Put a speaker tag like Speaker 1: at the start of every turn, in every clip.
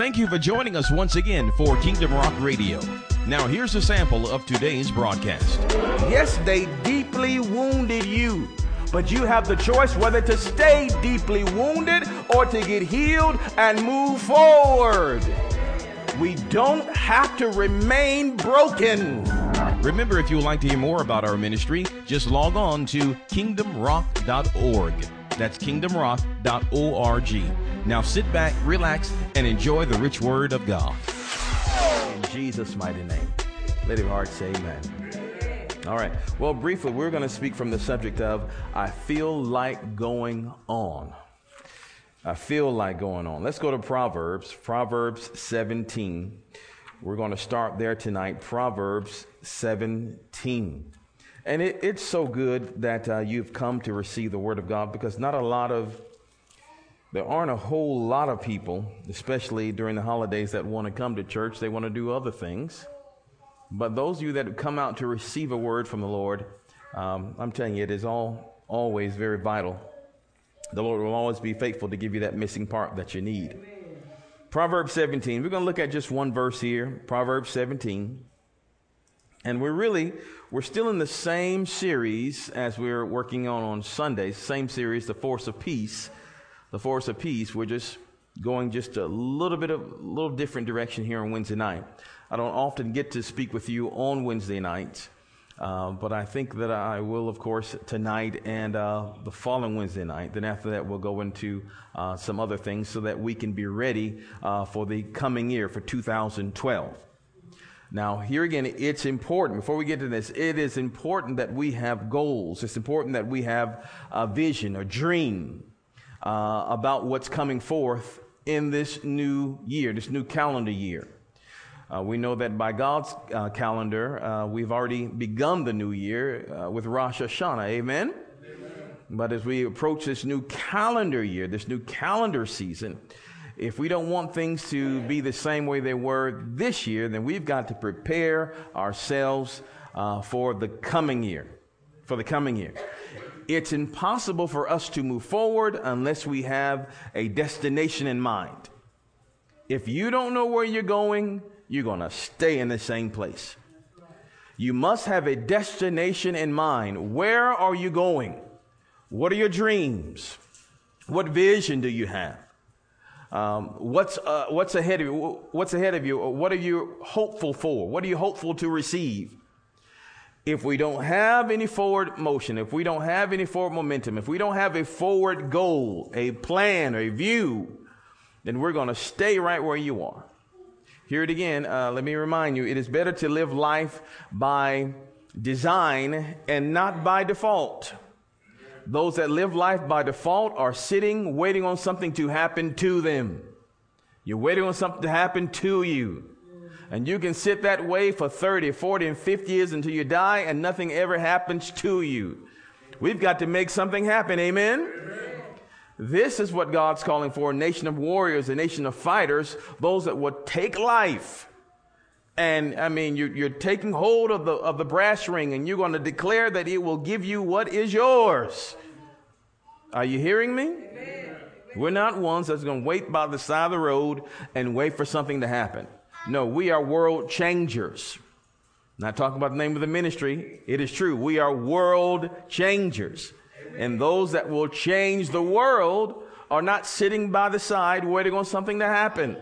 Speaker 1: Thank you for joining us once again for Kingdom Rock Radio. Now, here's a sample of today's broadcast.
Speaker 2: Yes, they deeply wounded you, but you have the choice whether to stay deeply wounded or to get healed and move forward. We don't have to remain broken.
Speaker 1: Remember, if you would like to hear more about our ministry, just log on to kingdomrock.org. That's kingdomrock.org. Now sit back, relax, and enjoy the rich word of God.
Speaker 2: In Jesus' mighty name. Let your heart say amen. All right. Well, briefly, we're going to speak from the subject of I feel like going on. I feel like going on. Let's go to Proverbs, Proverbs 17. We're going to start there tonight. Proverbs 17. And it, it's so good that uh, you've come to receive the Word of God because not a lot of, there aren't a whole lot of people, especially during the holidays, that want to come to church. They want to do other things. But those of you that come out to receive a word from the Lord, um, I'm telling you, it is all always very vital. The Lord will always be faithful to give you that missing part that you need. Proverbs 17. We're going to look at just one verse here. Proverbs 17. And we're really, we're still in the same series as we we're working on on Sundays, same series, The Force of Peace. The Force of Peace. We're just going just a little bit of, a little different direction here on Wednesday night. I don't often get to speak with you on Wednesday nights, uh, but I think that I will, of course, tonight and uh, the following Wednesday night. Then after that, we'll go into uh, some other things so that we can be ready uh, for the coming year, for 2012. Now, here again, it's important, before we get to this, it is important that we have goals. It's important that we have a vision, a dream uh, about what's coming forth in this new year, this new calendar year. Uh, we know that by God's uh, calendar, uh, we've already begun the new year uh, with Rosh Hashanah. Amen? Amen? But as we approach this new calendar year, this new calendar season, if we don't want things to be the same way they were this year, then we've got to prepare ourselves uh, for the coming year. For the coming year. It's impossible for us to move forward unless we have a destination in mind. If you don't know where you're going, you're going to stay in the same place. You must have a destination in mind. Where are you going? What are your dreams? What vision do you have? Um, what's uh, what's ahead of you? What's ahead of you? What are you hopeful for? What are you hopeful to receive? If we don't have any forward motion, if we don't have any forward momentum, if we don't have a forward goal, a plan, a view, then we're going to stay right where you are. Hear it again. Uh, let me remind you: it is better to live life by design and not by default. Those that live life by default are sitting, waiting on something to happen to them. You're waiting on something to happen to you. And you can sit that way for 30, 40, and 50 years until you die and nothing ever happens to you. We've got to make something happen. Amen? Amen? This is what God's calling for a nation of warriors, a nation of fighters, those that will take life. And I mean, you're, you're taking hold of the, of the brass ring and you're going to declare that it will give you what is yours. Are you hearing me? Amen. We're not ones that's going to wait by the side of the road and wait for something to happen. No, we are world changers. Not talking about the name of the ministry. It is true. We are world changers. And those that will change the world are not sitting by the side waiting on something to happen.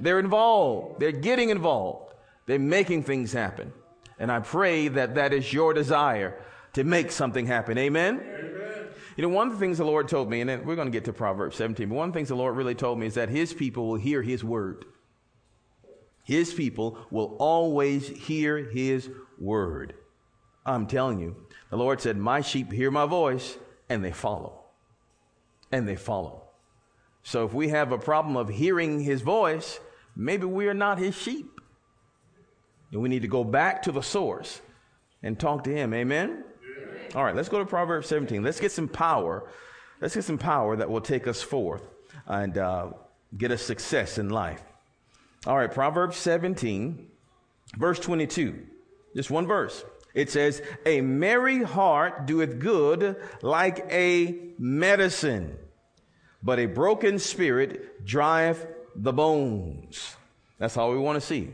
Speaker 2: They're involved. They're getting involved. They're making things happen. And I pray that that is your desire to make something happen. Amen? Amen. You know, one of the things the Lord told me, and then we're going to get to Proverbs 17, but one of the things the Lord really told me is that His people will hear His word. His people will always hear His word. I'm telling you, the Lord said, My sheep hear my voice and they follow. And they follow. So if we have a problem of hearing His voice, maybe we are not His sheep. And we need to go back to the source and talk to Him. Amen? All right, let's go to Proverbs 17. Let's get some power. Let's get some power that will take us forth and uh, get us success in life. All right, Proverbs 17, verse 22. Just one verse. It says, A merry heart doeth good like a medicine, but a broken spirit drieth the bones. That's all we want to see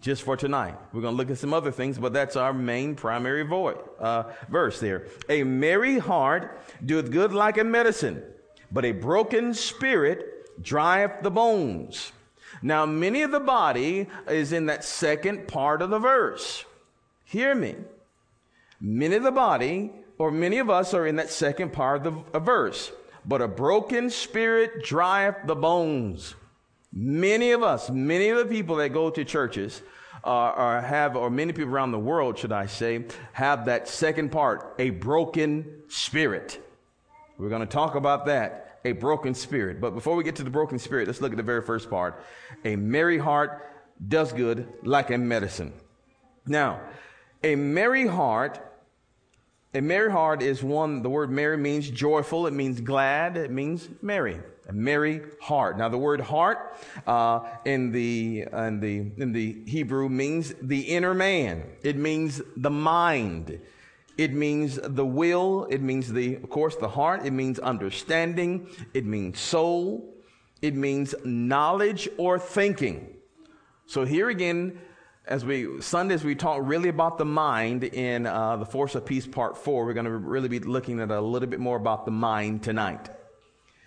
Speaker 2: just for tonight. We're going to look at some other things, but that's our main primary voice, uh, verse there. A merry heart doeth good like a medicine, but a broken spirit drieth the bones. Now, many of the body is in that second part of the verse. Hear me. Many of the body, or many of us, are in that second part of the verse. But a broken spirit drieth the bones. Many of us, many of the people that go to churches, uh, or have, or many people around the world, should I say, have that second part, a broken spirit. We're going to talk about that, a broken spirit. But before we get to the broken spirit, let's look at the very first part. A merry heart does good like a medicine. Now, a merry heart a merry heart is one, the word merry means joyful, it means glad, it means merry. A merry heart. Now, the word heart uh, in, the, in, the, in the Hebrew means the inner man, it means the mind. It means the will. It means the, of course, the heart. It means understanding. It means soul. It means knowledge or thinking. So here again, as we Sundays we talk really about the mind in uh, the Force of Peace Part Four. We're going to really be looking at a little bit more about the mind tonight.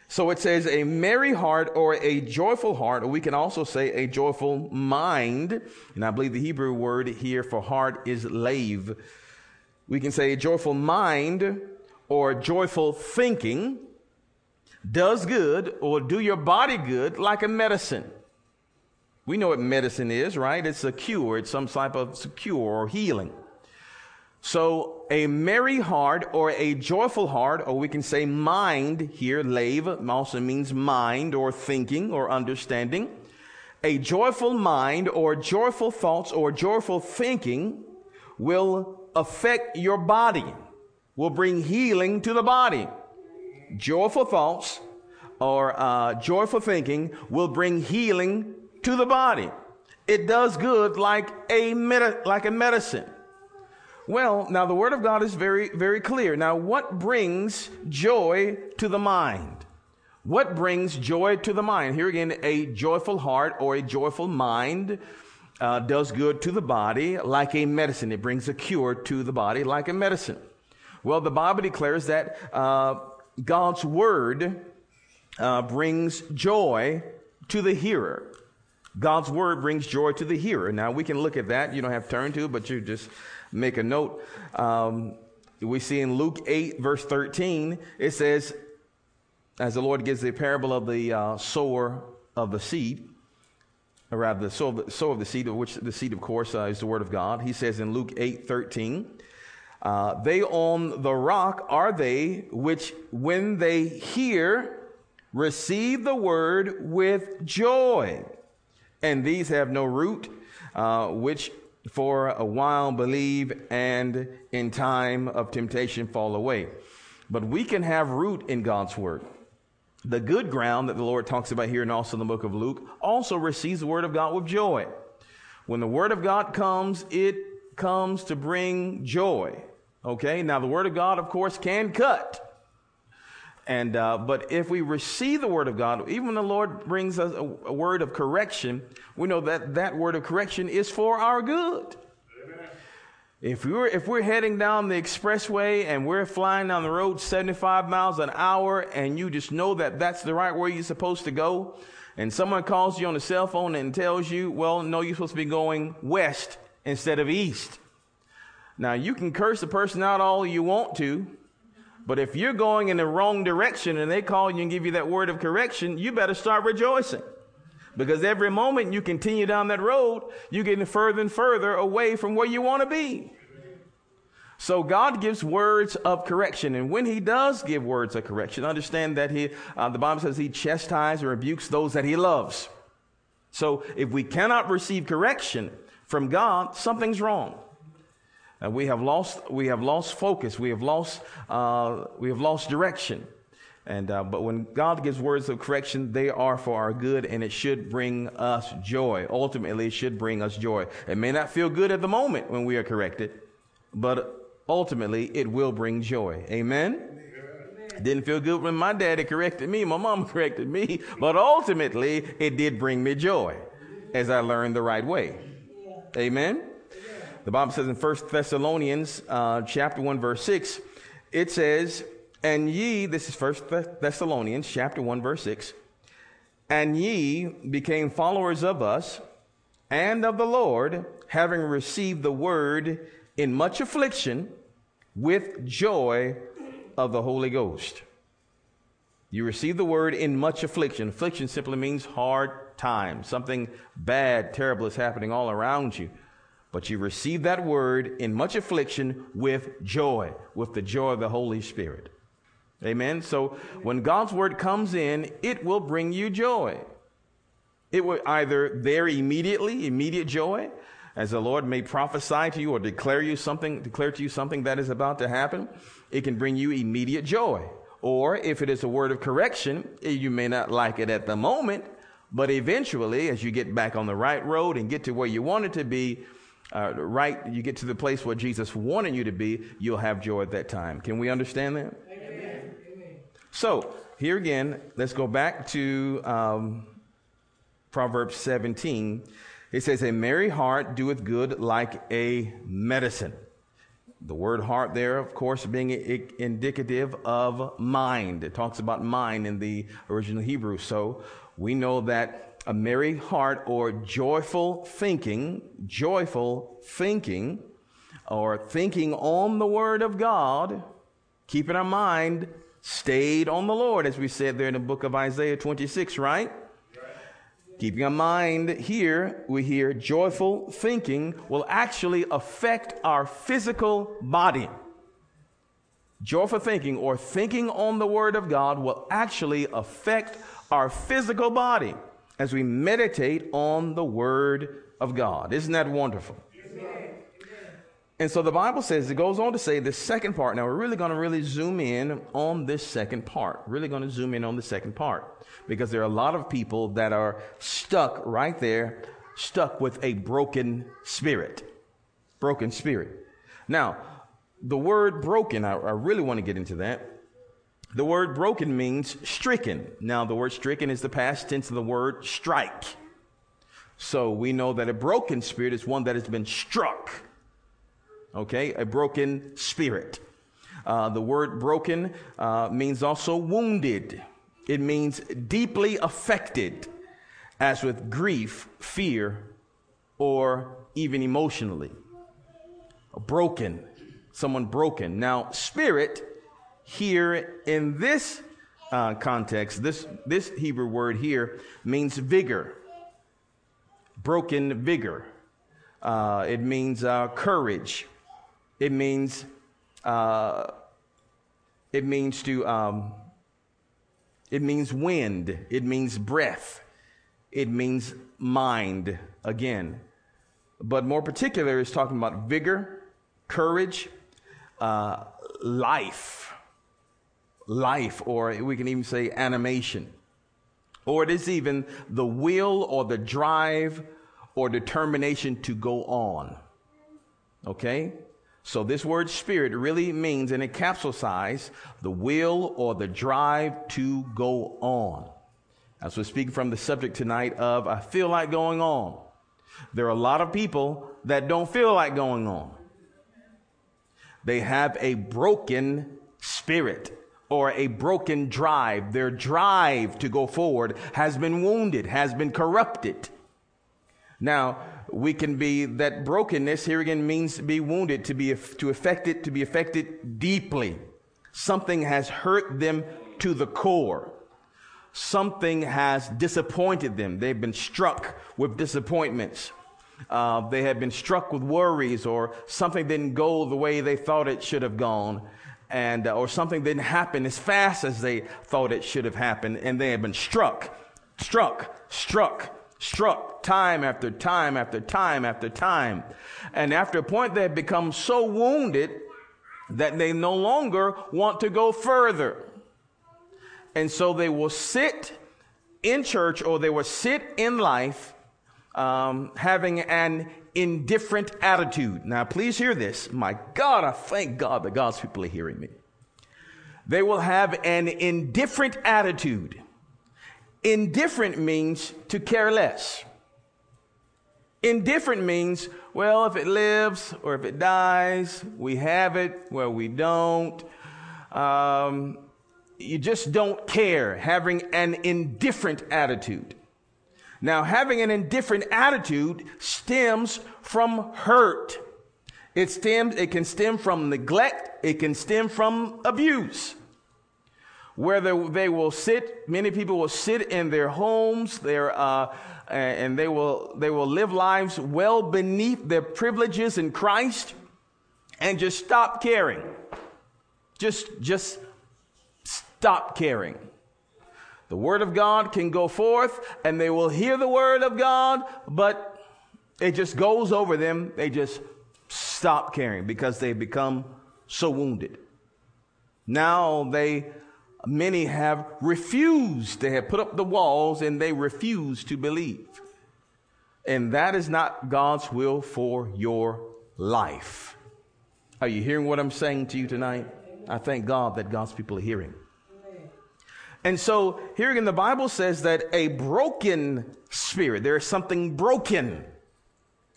Speaker 2: So it says a merry heart or a joyful heart, or we can also say a joyful mind. And I believe the Hebrew word here for heart is lave. We can say a joyful mind or joyful thinking does good or do your body good like a medicine. We know what medicine is, right? It's a cure. It's some type of cure or healing. So a merry heart or a joyful heart, or we can say mind here, lave also means mind or thinking or understanding. A joyful mind or joyful thoughts or joyful thinking will affect your body, will bring healing to the body. Joyful thoughts or uh, joyful thinking will bring healing to the body. It does good like a, med- like a medicine. Well, now the Word of God is very, very clear. Now, what brings joy to the mind? What brings joy to the mind? Here again, a joyful heart or a joyful mind uh, does good to the body like a medicine. It brings a cure to the body like a medicine. Well, the Bible declares that uh, God's Word uh, brings joy to the hearer. God's word brings joy to the hearer. Now we can look at that. You don't have to turn to but you just make a note. Um, we see in Luke 8, verse 13, it says, as the Lord gives the parable of the uh, sower of the seed, or rather the sower, the of the seed, of which the seed, of course, uh, is the word of God. He says in Luke 8, 13, uh, they on the rock are they which, when they hear, receive the word with joy and these have no root, uh, which for a while believe and in time of temptation fall away. But we can have root in God's word. The good ground that the Lord talks about here and also in the book of Luke also receives the word of God with joy. When the word of God comes, it comes to bring joy. Okay. Now the word of God, of course, can cut. And uh, but if we receive the word of God, even when the Lord brings us a, a word of correction, we know that that word of correction is for our good. If we're if we're heading down the expressway and we're flying down the road 75 miles an hour, and you just know that that's the right way you're supposed to go, and someone calls you on the cell phone and tells you, "Well, no, you're supposed to be going west instead of east." Now you can curse the person out all you want to. But if you're going in the wrong direction and they call you and give you that word of correction, you better start rejoicing. Because every moment you continue down that road, you're getting further and further away from where you want to be. So God gives words of correction, and when He does give words of correction, understand that He, uh, the Bible says He chastises and rebukes those that He loves. So if we cannot receive correction from God, something's wrong. Uh, we have lost, we have lost focus. We have lost, uh, we have lost direction. And, uh, but when God gives words of correction, they are for our good and it should bring us joy. Ultimately, it should bring us joy. It may not feel good at the moment when we are corrected, but ultimately it will bring joy. Amen? Didn't feel good when my daddy corrected me, my mom corrected me, but ultimately it did bring me joy as I learned the right way. Amen. The Bible says in 1 Thessalonians uh, chapter 1 verse 6, it says, and ye, this is First Thessalonians chapter 1 verse 6, and ye became followers of us and of the Lord, having received the word in much affliction with joy of the Holy Ghost. You receive the word in much affliction. Affliction simply means hard time. Something bad, terrible is happening all around you. But you receive that word in much affliction with joy, with the joy of the Holy Spirit. Amen. So when God's word comes in, it will bring you joy. It will either there immediately, immediate joy, as the Lord may prophesy to you or declare you something, declare to you something that is about to happen. It can bring you immediate joy. Or if it is a word of correction, you may not like it at the moment, but eventually, as you get back on the right road and get to where you want it to be, uh, right, you get to the place where Jesus wanted you to be, you'll have joy at that time. Can we understand that? So, here again, let's go back to um, Proverbs 17. It says, A merry heart doeth good like a medicine. The word heart there, of course, being indicative of mind. It talks about mind in the original Hebrew. So we know that a merry heart or joyful thinking, joyful thinking, or thinking on the word of God, keeping our mind stayed on the Lord, as we said there in the book of Isaiah 26, right? Keeping in mind here, we hear joyful thinking will actually affect our physical body. Joyful thinking or thinking on the Word of God will actually affect our physical body as we meditate on the Word of God. Isn't that wonderful? And so the Bible says, it goes on to say the second part. Now we're really going to really zoom in on this second part. Really going to zoom in on the second part because there are a lot of people that are stuck right there, stuck with a broken spirit. Broken spirit. Now, the word broken, I, I really want to get into that. The word broken means stricken. Now, the word stricken is the past tense of the word strike. So we know that a broken spirit is one that has been struck Okay, a broken spirit. Uh, the word broken uh, means also wounded. It means deeply affected, as with grief, fear, or even emotionally. Broken, someone broken. Now, spirit here in this uh, context, this, this Hebrew word here means vigor, broken vigor. Uh, it means uh, courage, it means, uh, it means to, um, it means wind. It means breath. It means mind again. But more particular is talking about vigor, courage, uh, life. Life, or we can even say animation. Or it is even the will or the drive or determination to go on. Okay? So this word spirit really means and capsulizes the will or the drive to go on. As we're speaking from the subject tonight of I feel like going on. There are a lot of people that don't feel like going on. They have a broken spirit or a broken drive. Their drive to go forward has been wounded, has been corrupted. Now, we can be that brokenness here again means to be wounded, to be to affect it, to be affected deeply. Something has hurt them to the core. Something has disappointed them. They've been struck with disappointments. Uh, they have been struck with worries, or something didn't go the way they thought it should have gone, and uh, or something didn't happen as fast as they thought it should have happened, and they have been struck, struck, struck struck time after time after time after time. And after a point, they have become so wounded that they no longer want to go further. And so they will sit in church or they will sit in life um, having an indifferent attitude. Now, please hear this. My God, I thank God that God's people are hearing me. They will have an indifferent attitude. Indifferent means to care less. Indifferent means, well, if it lives or if it dies, we have it, well, we don't. Um, you just don't care, having an indifferent attitude. Now, having an indifferent attitude stems from hurt. It stems, it can stem from neglect. It can stem from abuse. Where they will sit, many people will sit in their homes, their, uh, and they will, they will live lives well beneath their privileges in Christ and just stop caring. Just, just stop caring. The word of God can go forth and they will hear the word of God, but it just goes over them. They just stop caring because they become so wounded. Now they, many have refused. They have put up the walls and they refuse to believe. And that is not God's will for your life. Are you hearing what I'm saying to you tonight? I thank God that God's people are hearing. And so here again, the Bible says that a broken spirit, there is something broken,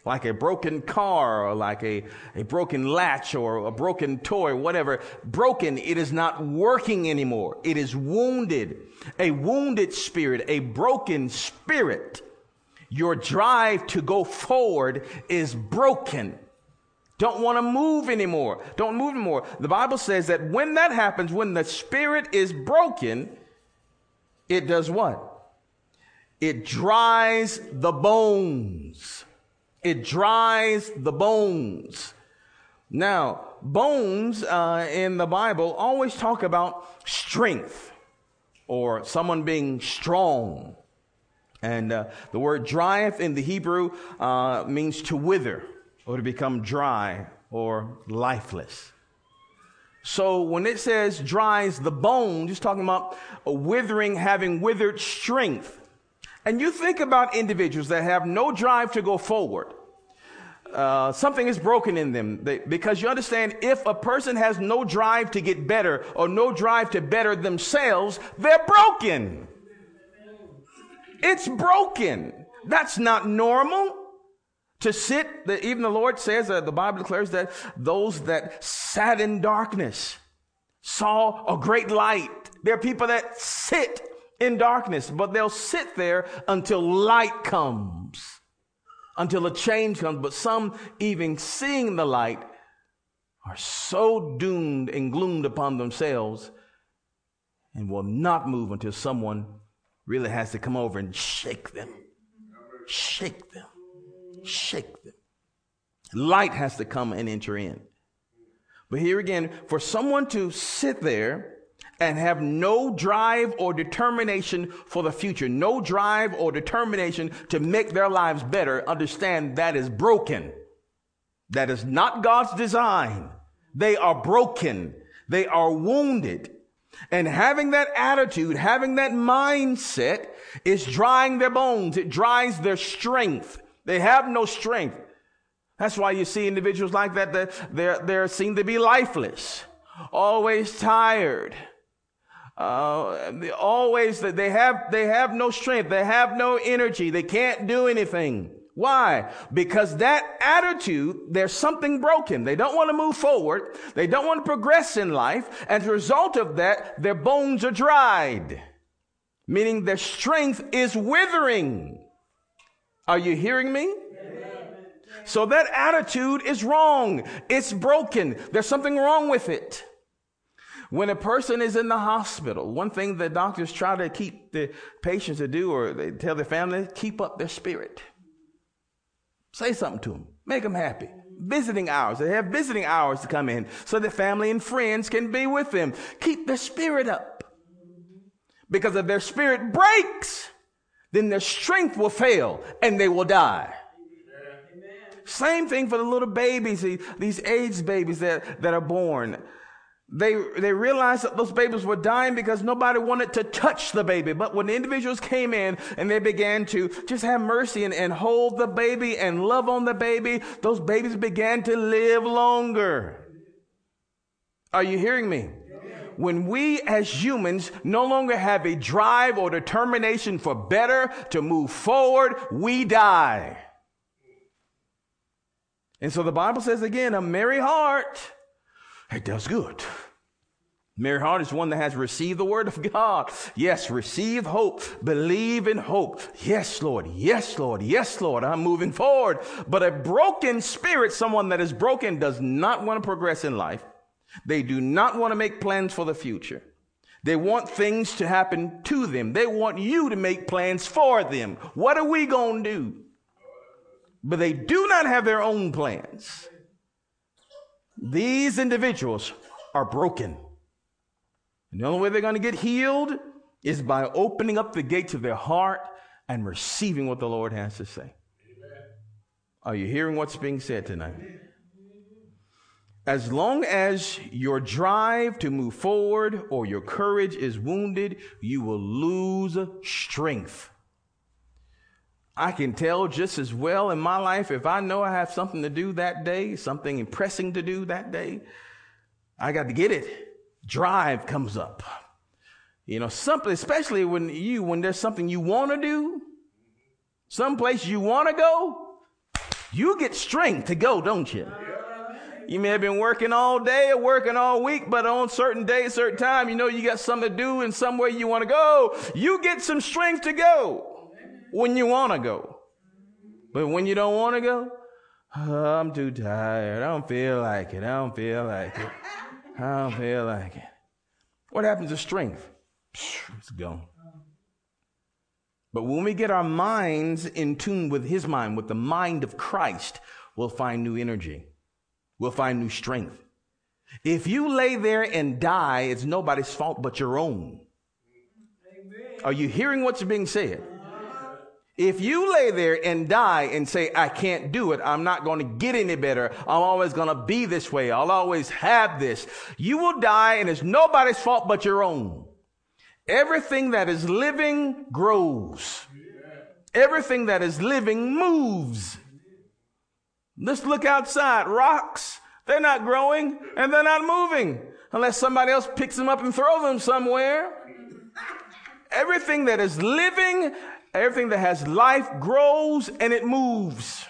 Speaker 2: like a broken car or like a, a broken latch or a broken toy, whatever. Broken, it is not working anymore. It is wounded. A wounded spirit, a broken spirit. Your drive to go forward is broken. Don't want to move anymore. Don't move anymore. The Bible says that when that happens, when the spirit is broken, it does what? It dries the bones. It dries the bones. Now, bones uh, in the Bible always talk about strength or someone being strong. And uh, the word drieth in the Hebrew uh, means to wither or to become dry or lifeless. So when it says dries the bone, just talking about a withering, having withered strength. And you think about individuals that have no drive to go forward. Uh, something is broken in them they, because you understand if a person has no drive to get better or no drive to better themselves, they're broken. It's broken. That's not normal. To sit, the, even the Lord says, uh, the Bible declares that those that sat in darkness saw a great light. There are people that sit in darkness, but they'll sit there until light comes, until a change comes. But some, even seeing the light, are so doomed and gloomed upon themselves and will not move until someone really has to come over and shake them. Shake them shake them. Light has to come and enter in. But here again, for someone to sit there and have no drive or determination for the future, no drive or determination to make their lives better, understand that is broken. That is not God's design. They are broken. They are wounded. And having that attitude, having that mindset is drying their bones. It dries their strength. They have no strength. That's why you see individuals like that, that they're, they're seen to be lifeless, always tired. Uh, always that they have, they have no strength. They have no energy. They can't do anything. Why? Because that attitude, there's something broken. They don't want to move forward. They don't want to progress in life. And as a result of that, their bones are dried, meaning their strength is withering. Are you hearing me? So that attitude is wrong. It's broken. There's something wrong with it. When a person is in the hospital, one thing the doctors try to keep the patients to do, or they tell their family, keep up their spirit. Say something to them. Make them happy. Visiting hours. They have visiting hours to come in so that family and friends can be with them. Keep their spirit up. Because if their spirit breaks, then their strength will fail and they will die. Same thing for the little babies, these AIDS babies that, that are born. They, they realized that those babies were dying because nobody wanted to touch the baby. But when individuals came in and they began to just have mercy and, and hold the baby and love on the baby, those babies began to live longer. Are you hearing me? when we as humans no longer have a drive or determination for better to move forward, we die. And so the Bible says again, a merry heart, it does good. Merry heart is one that has received the word of God. Yes, receive hope. Believe in hope. Yes, Lord. Yes, Lord. Yes, Lord. I'm moving forward. But a broken spirit, someone that is broken, does not want to progress in life. They do not want to make plans for the future. They want things to happen to them. They want you to make plans for them. What are we going to do? But they do not have their own plans. These individuals are broken. And the only way they're going to get healed is by opening up the gates of their heart and receiving what the Lord has to say. Are you hearing what's being said tonight? As long as your drive to move forward or your courage is wounded, you will lose strength. I can tell just as well in my life if I know I have something to do that day, something impressing to do that day, I got to get it drive comes up. You know, something, especially when you, when there's something you want to do, someplace you want to go, you get strength to go, don't you? You may have been working all day or working all week, but on certain days, certain time, you know you got something to do and somewhere you want to go. You get some strength to go when you want to go. But when you don't want to go, oh, I'm too tired. I don't feel like it. I don't feel like it. I don't feel like it. What happens to strength? It's gone. But when we get our minds in tune with His mind, with the mind of Christ, we'll find new energy. We'll find new strength. If you lay there and die, it's nobody's fault but your own. Amen. Are you hearing what's being said? If you lay there and die and say, I can't do it, I'm not going to get any better, I'm always going to be this way, I'll always have this, you will die and it's nobody's fault but your own. Everything that is living grows. Everything that is living moves. Let's look outside. Rocks, they're not growing and they're not moving unless somebody else picks them up and throws them somewhere. Everything that is living Everything that has life grows and it moves.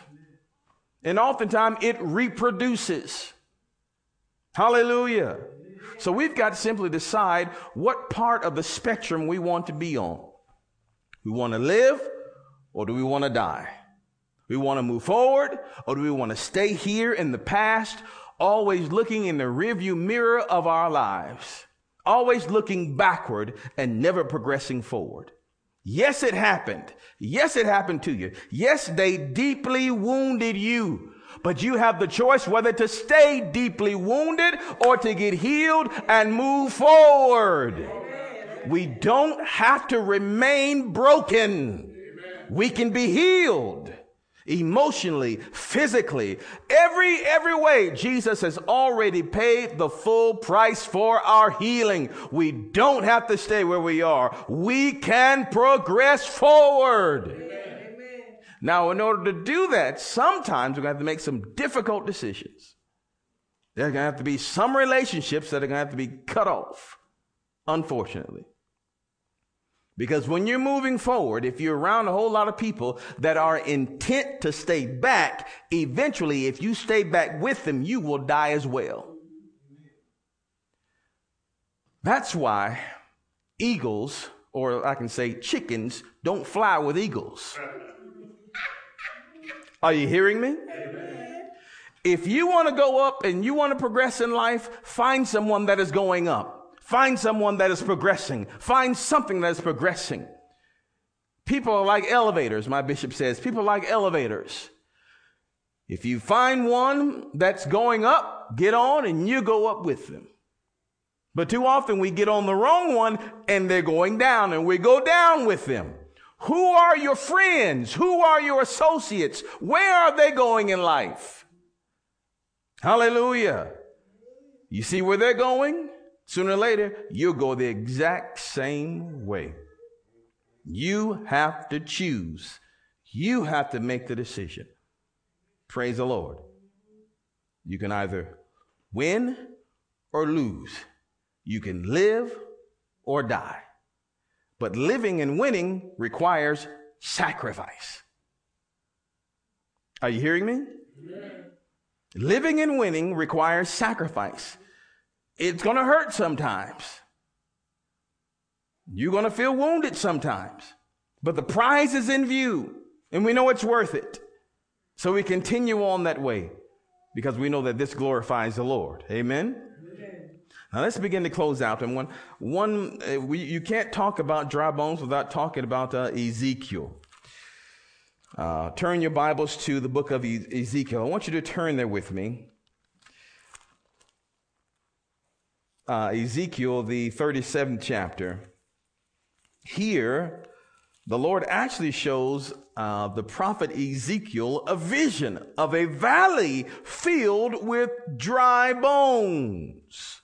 Speaker 2: And oftentimes it reproduces. Hallelujah. So we've got to simply decide what part of the spectrum we want to be on. We want to live or do we want to die? We want to move forward or do we want to stay here in the past, always looking in the rearview mirror of our lives, always looking backward and never progressing forward? Yes, it happened. Yes, it happened to you. Yes, they deeply wounded you. But you have the choice whether to stay deeply wounded or to get healed and move forward. We don't have to remain broken. We can be healed emotionally, physically, every, every way. Jesus has already paid the full price for our healing. We don't have to stay where we are. We can progress forward. Amen. Now, in order to do that, sometimes we're going to have to make some difficult decisions. There are going to have to be some relationships that are going to have to be cut off, unfortunately. Because when you're moving forward, if you're around a whole lot of people that are intent to stay back, eventually, if you stay back with them, you will die as well. That's why eagles, or I can say chickens, don't fly with eagles. Are you hearing me? Amen. If you want to go up and you want to progress in life, find someone that is going up. Find someone that is progressing. Find something that is progressing. People are like elevators, my bishop says. People are like elevators. If you find one that's going up, get on and you go up with them. But too often we get on the wrong one and they're going down and we go down with them. Who are your friends? Who are your associates? Where are they going in life? Hallelujah. You see where they're going? Sooner or later, you'll go the exact same way. You have to choose. You have to make the decision. Praise the Lord. You can either win or lose. You can live or die. But living and winning requires sacrifice. Are you hearing me? Yeah. Living and winning requires sacrifice. It's going to hurt sometimes. You're going to feel wounded sometimes. But the prize is in view, and we know it's worth it. So we continue on that way because we know that this glorifies the Lord. Amen? Now let's begin to close out. And one, one, uh, we, you can't talk about dry bones without talking about uh, Ezekiel. Uh, turn your Bibles to the book of e- Ezekiel. I want you to turn there with me. Uh, Ezekiel, the 37th chapter. Here, the Lord actually shows uh, the prophet Ezekiel a vision of a valley filled with dry bones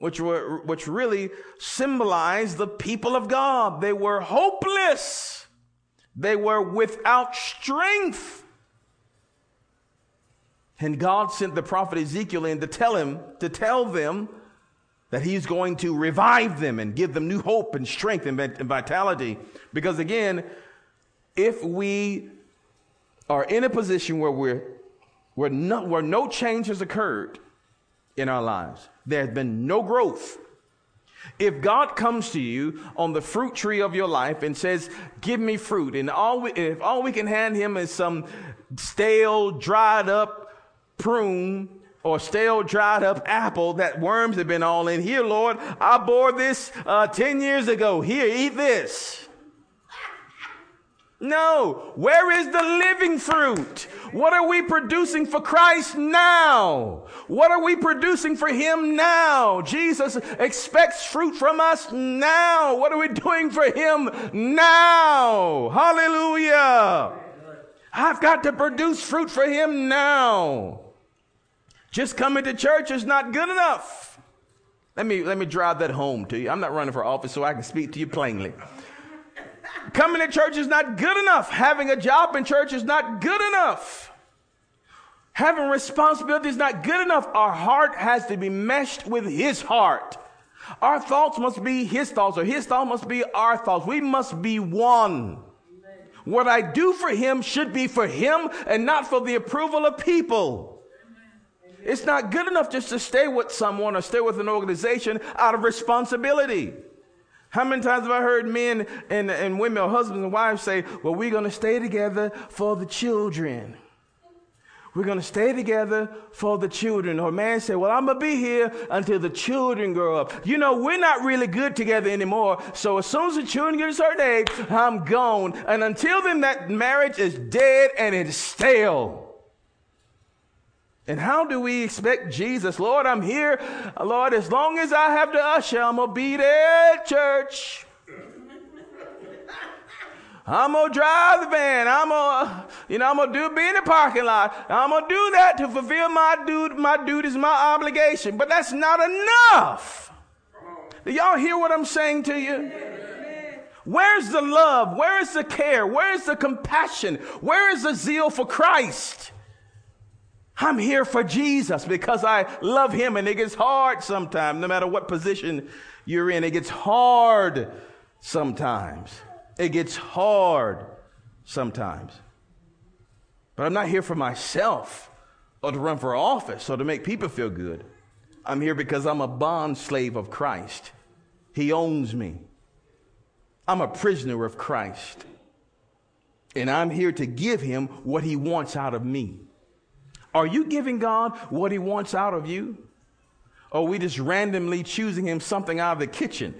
Speaker 2: which were, which really symbolized the people of God. They were hopeless. They were without strength. And God sent the prophet Ezekiel in to tell him, to tell them that he's going to revive them and give them new hope and strength and vitality. Because again, if we are in a position where we're, where no, where no change has occurred in our lives, there's been no growth. If God comes to you on the fruit tree of your life and says, give me fruit, and all we, if all we can hand him is some stale, dried up prune or stale, dried up apple that worms have been all in here, Lord, I bore this uh, 10 years ago. Here, eat this. No. Where is the living fruit? What are we producing for Christ now? What are we producing for Him now? Jesus expects fruit from us now. What are we doing for Him now? Hallelujah. I've got to produce fruit for Him now. Just coming to church is not good enough. Let me, let me drive that home to you. I'm not running for office so I can speak to you plainly. Coming to church is not good enough. Having a job in church is not good enough. Having responsibility is not good enough. Our heart has to be meshed with His heart. Our thoughts must be His thoughts, or His thoughts must be our thoughts. We must be one. What I do for Him should be for Him and not for the approval of people. It's not good enough just to stay with someone or stay with an organization out of responsibility. How many times have I heard men and, and women or husbands and wives say, well, we're going to stay together for the children. We're going to stay together for the children. Or a man say, well, I'm going to be here until the children grow up. You know, we're not really good together anymore. So as soon as the children get a certain age, I'm gone. And until then, that marriage is dead and it's stale. And how do we expect Jesus? Lord, I'm here. Lord, as long as I have to usher, I'm going to be there at church. I'm gonna drive the van. I'm gonna, you know, I'm gonna do be in the parking lot. I'm gonna do that to fulfill my duty, my duties, my obligation. But that's not enough. Do y'all hear what I'm saying to you? Where's the love? Where is the care? Where is the compassion? Where is the zeal for Christ? I'm here for Jesus because I love him and it gets hard sometimes, no matter what position you're in. It gets hard sometimes. It gets hard sometimes. But I'm not here for myself or to run for office or to make people feel good. I'm here because I'm a bond slave of Christ. He owns me. I'm a prisoner of Christ. And I'm here to give him what he wants out of me. Are you giving God what He wants out of you? Or are we just randomly choosing Him something out of the kitchen?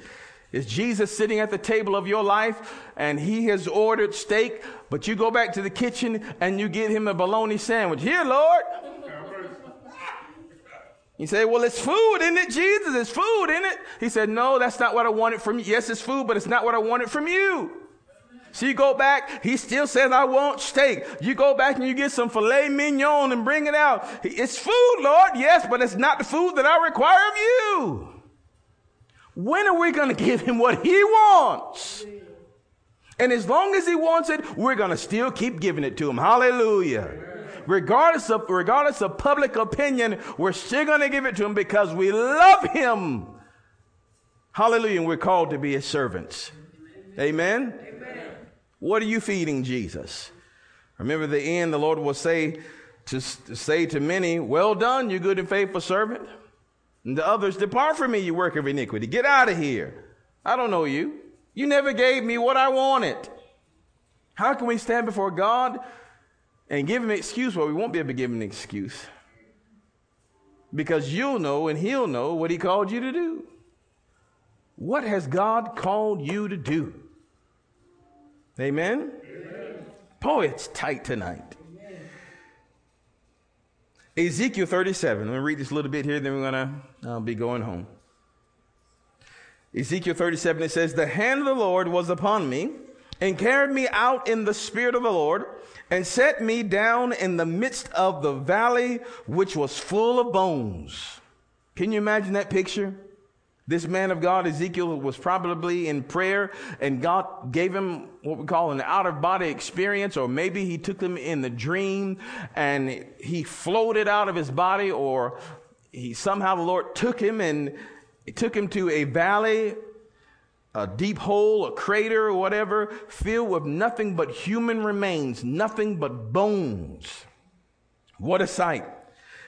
Speaker 2: Is Jesus sitting at the table of your life and He has ordered steak, but you go back to the kitchen and you get Him a bologna sandwich? Here, Lord. You say, well, it's food, isn't it, Jesus? It's food, isn't it? He said, no, that's not what I wanted from you. Yes, it's food, but it's not what I wanted from you. So you go back, he still says, I want steak. You go back and you get some filet mignon and bring it out. It's food, Lord, yes, but it's not the food that I require of you. When are we going to give him what he wants? And as long as he wants it, we're going to still keep giving it to him. Hallelujah. Regardless of, regardless of public opinion, we're still going to give it to him because we love him. Hallelujah. And we're called to be his servants. Amen. Amen. What are you feeding Jesus? Remember the end, the Lord will say to, to say to many, Well done, you good and faithful servant. And the others, Depart from me, you work of iniquity. Get out of here. I don't know you. You never gave me what I wanted. How can we stand before God and give him an excuse? Well, we won't be able to give him an excuse. Because you'll know and he'll know what he called you to do. What has God called you to do? Amen? Amen. Boy, it's tight tonight. Amen. Ezekiel 37. Let me read this a little bit here, then we're going to uh, be going home. Ezekiel 37, it says, The hand of the Lord was upon me and carried me out in the spirit of the Lord and set me down in the midst of the valley which was full of bones. Can you imagine that picture? This man of God, Ezekiel, was probably in prayer and God gave him what we call an out of body experience, or maybe he took him in the dream and he floated out of his body, or he somehow the Lord took him and took him to a valley, a deep hole, a crater, or whatever, filled with nothing but human remains, nothing but bones. What a sight.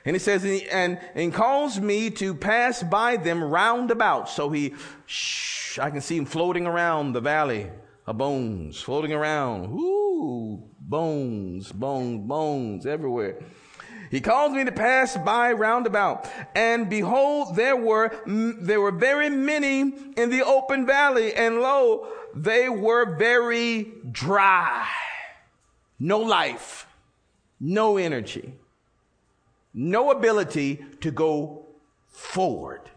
Speaker 2: And he says, and, and calls me to pass by them round about. So he, shh, I can see him floating around the valley of bones, floating around. Ooh, bones, bones, bones everywhere. He calls me to pass by round about. And behold, there were, there were very many in the open valley. And lo, they were very dry. No life, no energy no ability to go forward.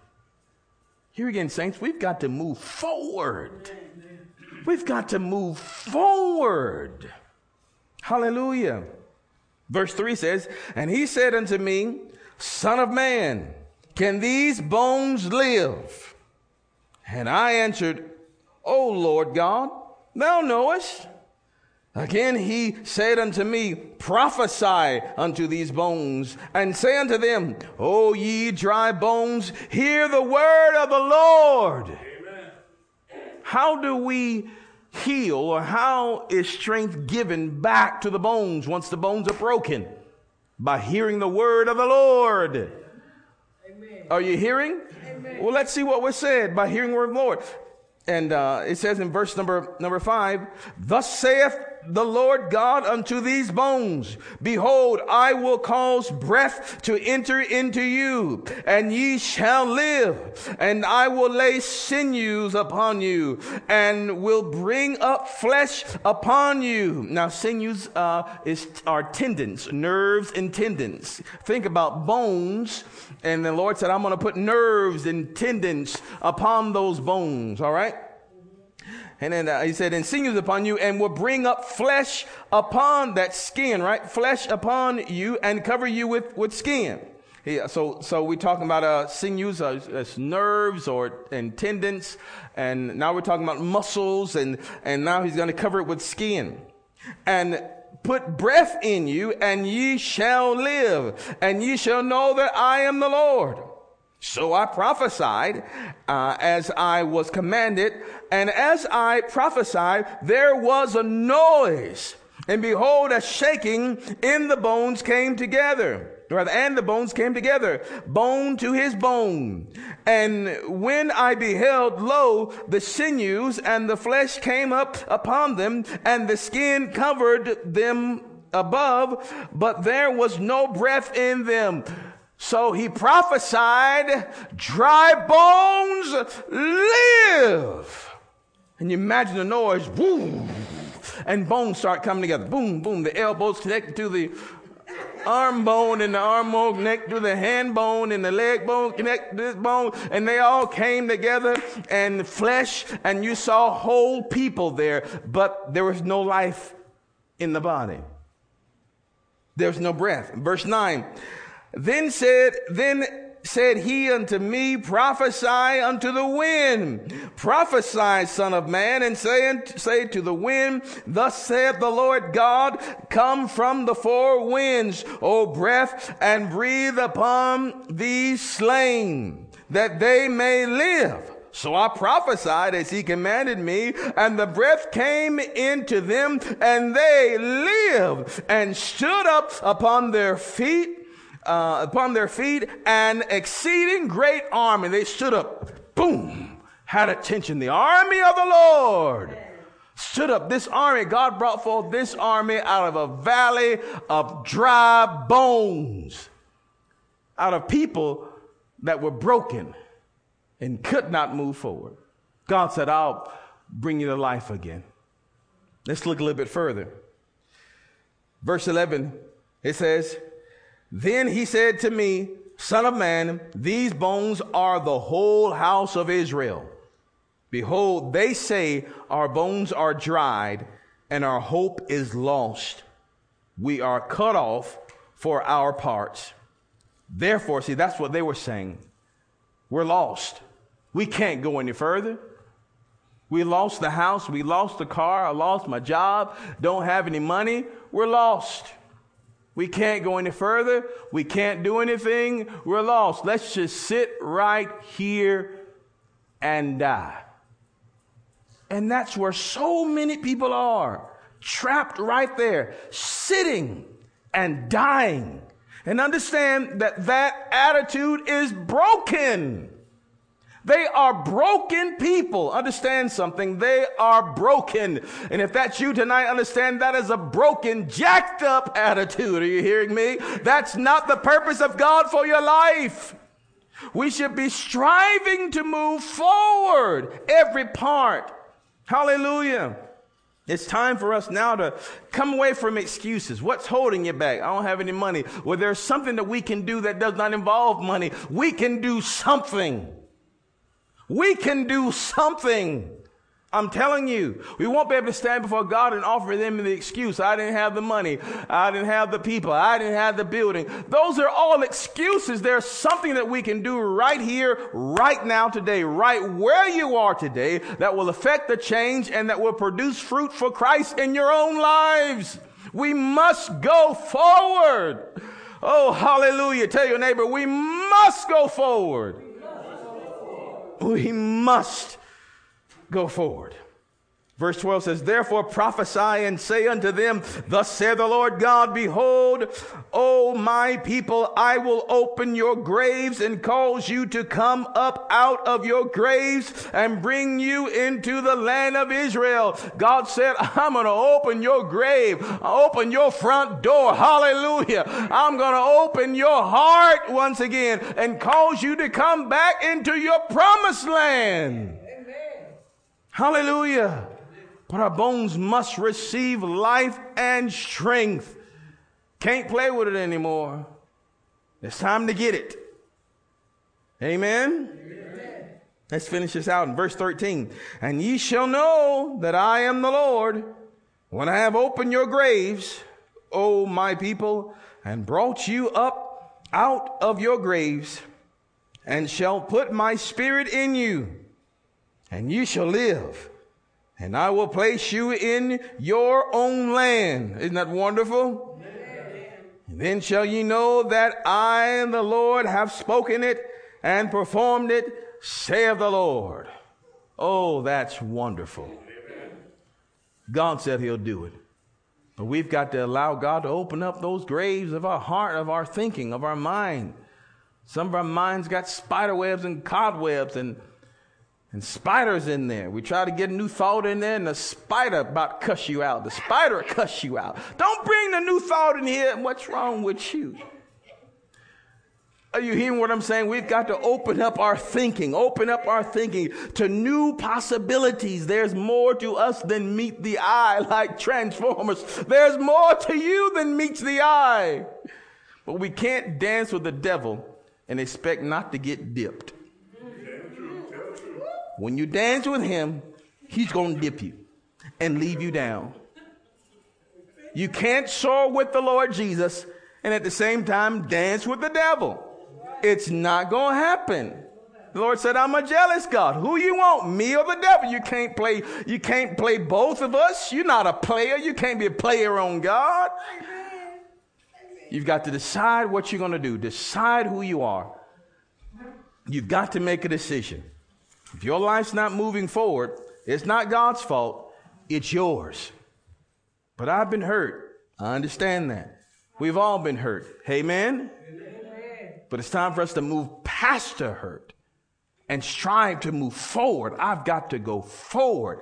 Speaker 2: Here again, saints, we've got to move forward. We've got to move forward. Hallelujah. Verse 3 says, And he said unto me, Son of man, can these bones live? And I answered, O Lord God, thou knowest. Again he said unto me, Prophesy unto these bones, and say unto them, O ye dry bones, hear the word of the Lord. Amen. How do we heal, or how is strength given back to the bones once the bones are broken? By hearing the word of the Lord. Amen. Are you hearing? Amen. Well, let's see what was said by hearing the word of the Lord. And uh, it says in verse number number five, "Thus saith the Lord God unto these bones, Behold, I will cause breath to enter into you, and ye shall live, and I will lay sinews upon you, and will bring up flesh upon you. Now, sinews uh, is are tendons, nerves, and tendons. Think about bones, and the Lord said, I'm going to put nerves and tendons upon those bones. All right. And then uh, he said, and sinews upon you and will bring up flesh upon that skin, right? Flesh upon you and cover you with, with skin. Yeah, so, so we're talking about uh, sinews uh, as nerves or and tendons, and now we're talking about muscles, and and now he's going to cover it with skin, and put breath in you, and ye shall live, and ye shall know that I am the Lord. So I prophesied uh, as I was commanded, and as I prophesied, there was a noise, and behold, a shaking in the bones came together. And the bones came together, bone to his bone. And when I beheld, lo, the sinews and the flesh came up upon them, and the skin covered them above, but there was no breath in them. So he prophesied, dry bones live. And you imagine the noise, boom, and bones start coming together. Boom, boom. The elbows connected to the arm bone, and the arm bone connected to the hand bone, and the leg bone connected to this bone, and they all came together, and flesh, and you saw whole people there, but there was no life in the body. There's no breath. Verse 9. Then said, then said he unto me, prophesy unto the wind. Prophesy, son of man, and say, say to the wind, thus saith the Lord God, come from the four winds, O breath, and breathe upon these slain, that they may live. So I prophesied as he commanded me, and the breath came into them, and they lived and stood up upon their feet uh, upon their feet, an exceeding great army. They stood up, boom, had attention. The army of the Lord stood up. This army, God brought forth this army out of a valley of dry bones, out of people that were broken and could not move forward. God said, I'll bring you to life again. Let's look a little bit further. Verse 11, it says, then he said to me, Son of man, these bones are the whole house of Israel. Behold, they say, Our bones are dried, and our hope is lost. We are cut off for our parts. Therefore, see, that's what they were saying. We're lost. We can't go any further. We lost the house. We lost the car. I lost my job. Don't have any money. We're lost. We can't go any further. We can't do anything. We're lost. Let's just sit right here and die. And that's where so many people are trapped right there, sitting and dying. And understand that that attitude is broken. They are broken people. Understand something. They are broken. And if that's you tonight, understand that is a broken, jacked up attitude. Are you hearing me? That's not the purpose of God for your life. We should be striving to move forward every part. Hallelujah. It's time for us now to come away from excuses. What's holding you back? I don't have any money. Well, there's something that we can do that does not involve money. We can do something. We can do something. I'm telling you, we won't be able to stand before God and offer them the excuse. I didn't have the money. I didn't have the people. I didn't have the building. Those are all excuses. There's something that we can do right here, right now, today, right where you are today that will affect the change and that will produce fruit for Christ in your own lives. We must go forward. Oh, hallelujah. Tell your neighbor, we must go forward we must go forward. Verse 12 says, Therefore prophesy and say unto them, Thus saith the Lord God, Behold, O my people, I will open your graves and cause you to come up out of your graves and bring you into the land of Israel. God said, I'm going to open your grave, open your front door. Hallelujah. I'm going to open your heart once again and cause you to come back into your promised land. Amen. Hallelujah. But our bones must receive life and strength. Can't play with it anymore. It's time to get it. Amen? Amen? Let's finish this out in verse 13. And ye shall know that I am the Lord when I have opened your graves, O my people, and brought you up out of your graves, and shall put my spirit in you, and ye shall live and I will place you in your own land. Isn't that wonderful? Then shall ye know that I, the Lord, have spoken it and performed it, saith the Lord. Oh, that's wonderful. God said he'll do it. But we've got to allow God to open up those graves of our heart, of our thinking, of our mind. Some of our minds got spider webs and cobwebs and and spiders in there. We try to get a new thought in there, and the spider about cuss you out. The spider cuss you out. Don't bring the new thought in here. What's wrong with you? Are you hearing what I'm saying? We've got to open up our thinking, open up our thinking to new possibilities. There's more to us than meet the eye, like Transformers. There's more to you than meets the eye. But we can't dance with the devil and expect not to get dipped. When you dance with him, he's going to dip you and leave you down. You can't soar with the Lord Jesus and at the same time dance with the devil. It's not going to happen. The Lord said, I'm a jealous God. Who you want? Me or the devil? You can't play, you can't play both of us. You're not a player. You can't be a player on God. You've got to decide what you're going to do. Decide who you are. You've got to make a decision. If your life's not moving forward, it's not God's fault. It's yours. But I've been hurt. I understand that. We've all been hurt. Amen? Amen. But it's time for us to move past the hurt and strive to move forward. I've got to go forward.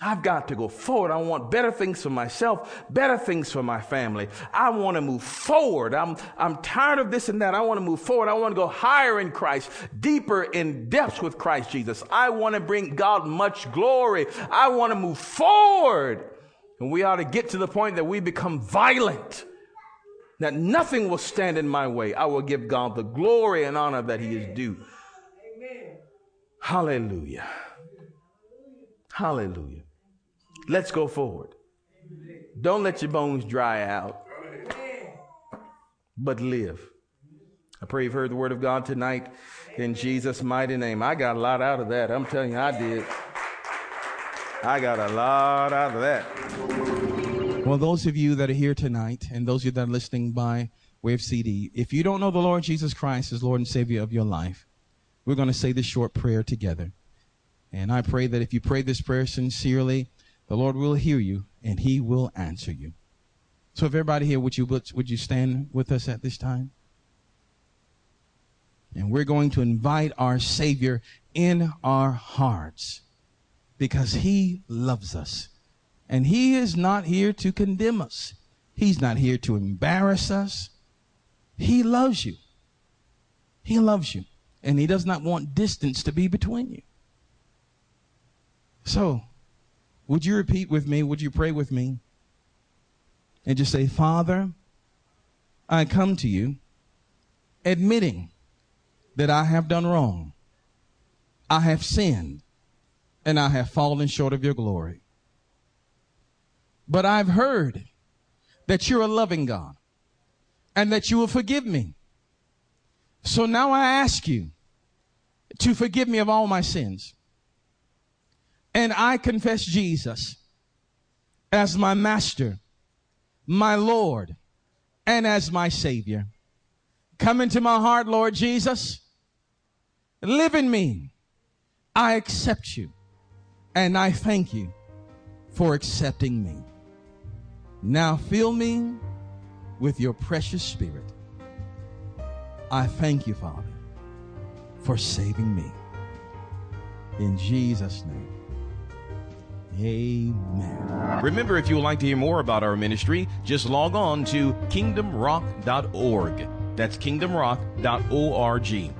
Speaker 2: I've got to go forward. I want better things for myself, better things for my family. I want to move forward. I'm, I'm tired of this and that. I want to move forward. I want to go higher in Christ, deeper in depths with Christ Jesus. I want to bring God much glory. I want to move forward. And we ought to get to the point that we become violent, that nothing will stand in my way. I will give God the glory and honor that he is due. Amen. Hallelujah. Hallelujah. Let's go forward. Don't let your bones dry out, but live. I pray you've heard the word of God tonight in Jesus' mighty name. I got a lot out of that. I'm telling you, I did. I got a lot out of that.
Speaker 1: Well, those of you that are here tonight and those of you that are listening by way of CD, if you don't know the Lord Jesus Christ as Lord and Savior of your life, we're going to say this short prayer together. And I pray that if you pray this prayer sincerely, the Lord will hear you and he will answer you. So if everybody here, would you, would you stand with us at this time? And we're going to invite our Savior in our hearts because he loves us. And he is not here to condemn us. He's not here to embarrass us. He loves you. He loves you. And he does not want distance to be between you. So would you repeat with me? Would you pray with me? And just say, Father, I come to you admitting that I have done wrong. I have sinned and I have fallen short of your glory. But I've heard that you're a loving God and that you will forgive me. So now I ask you to forgive me of all my sins and I confess Jesus as my master, my Lord, and as my Savior. Come into my heart, Lord Jesus. Live in me. I accept you. And I thank you for accepting me. Now fill me with your precious spirit. I thank you, Father, for saving me. In Jesus' name. Amen.
Speaker 2: Remember, if you would like to hear more about our ministry, just log on to kingdomrock.org. That's kingdomrock.org.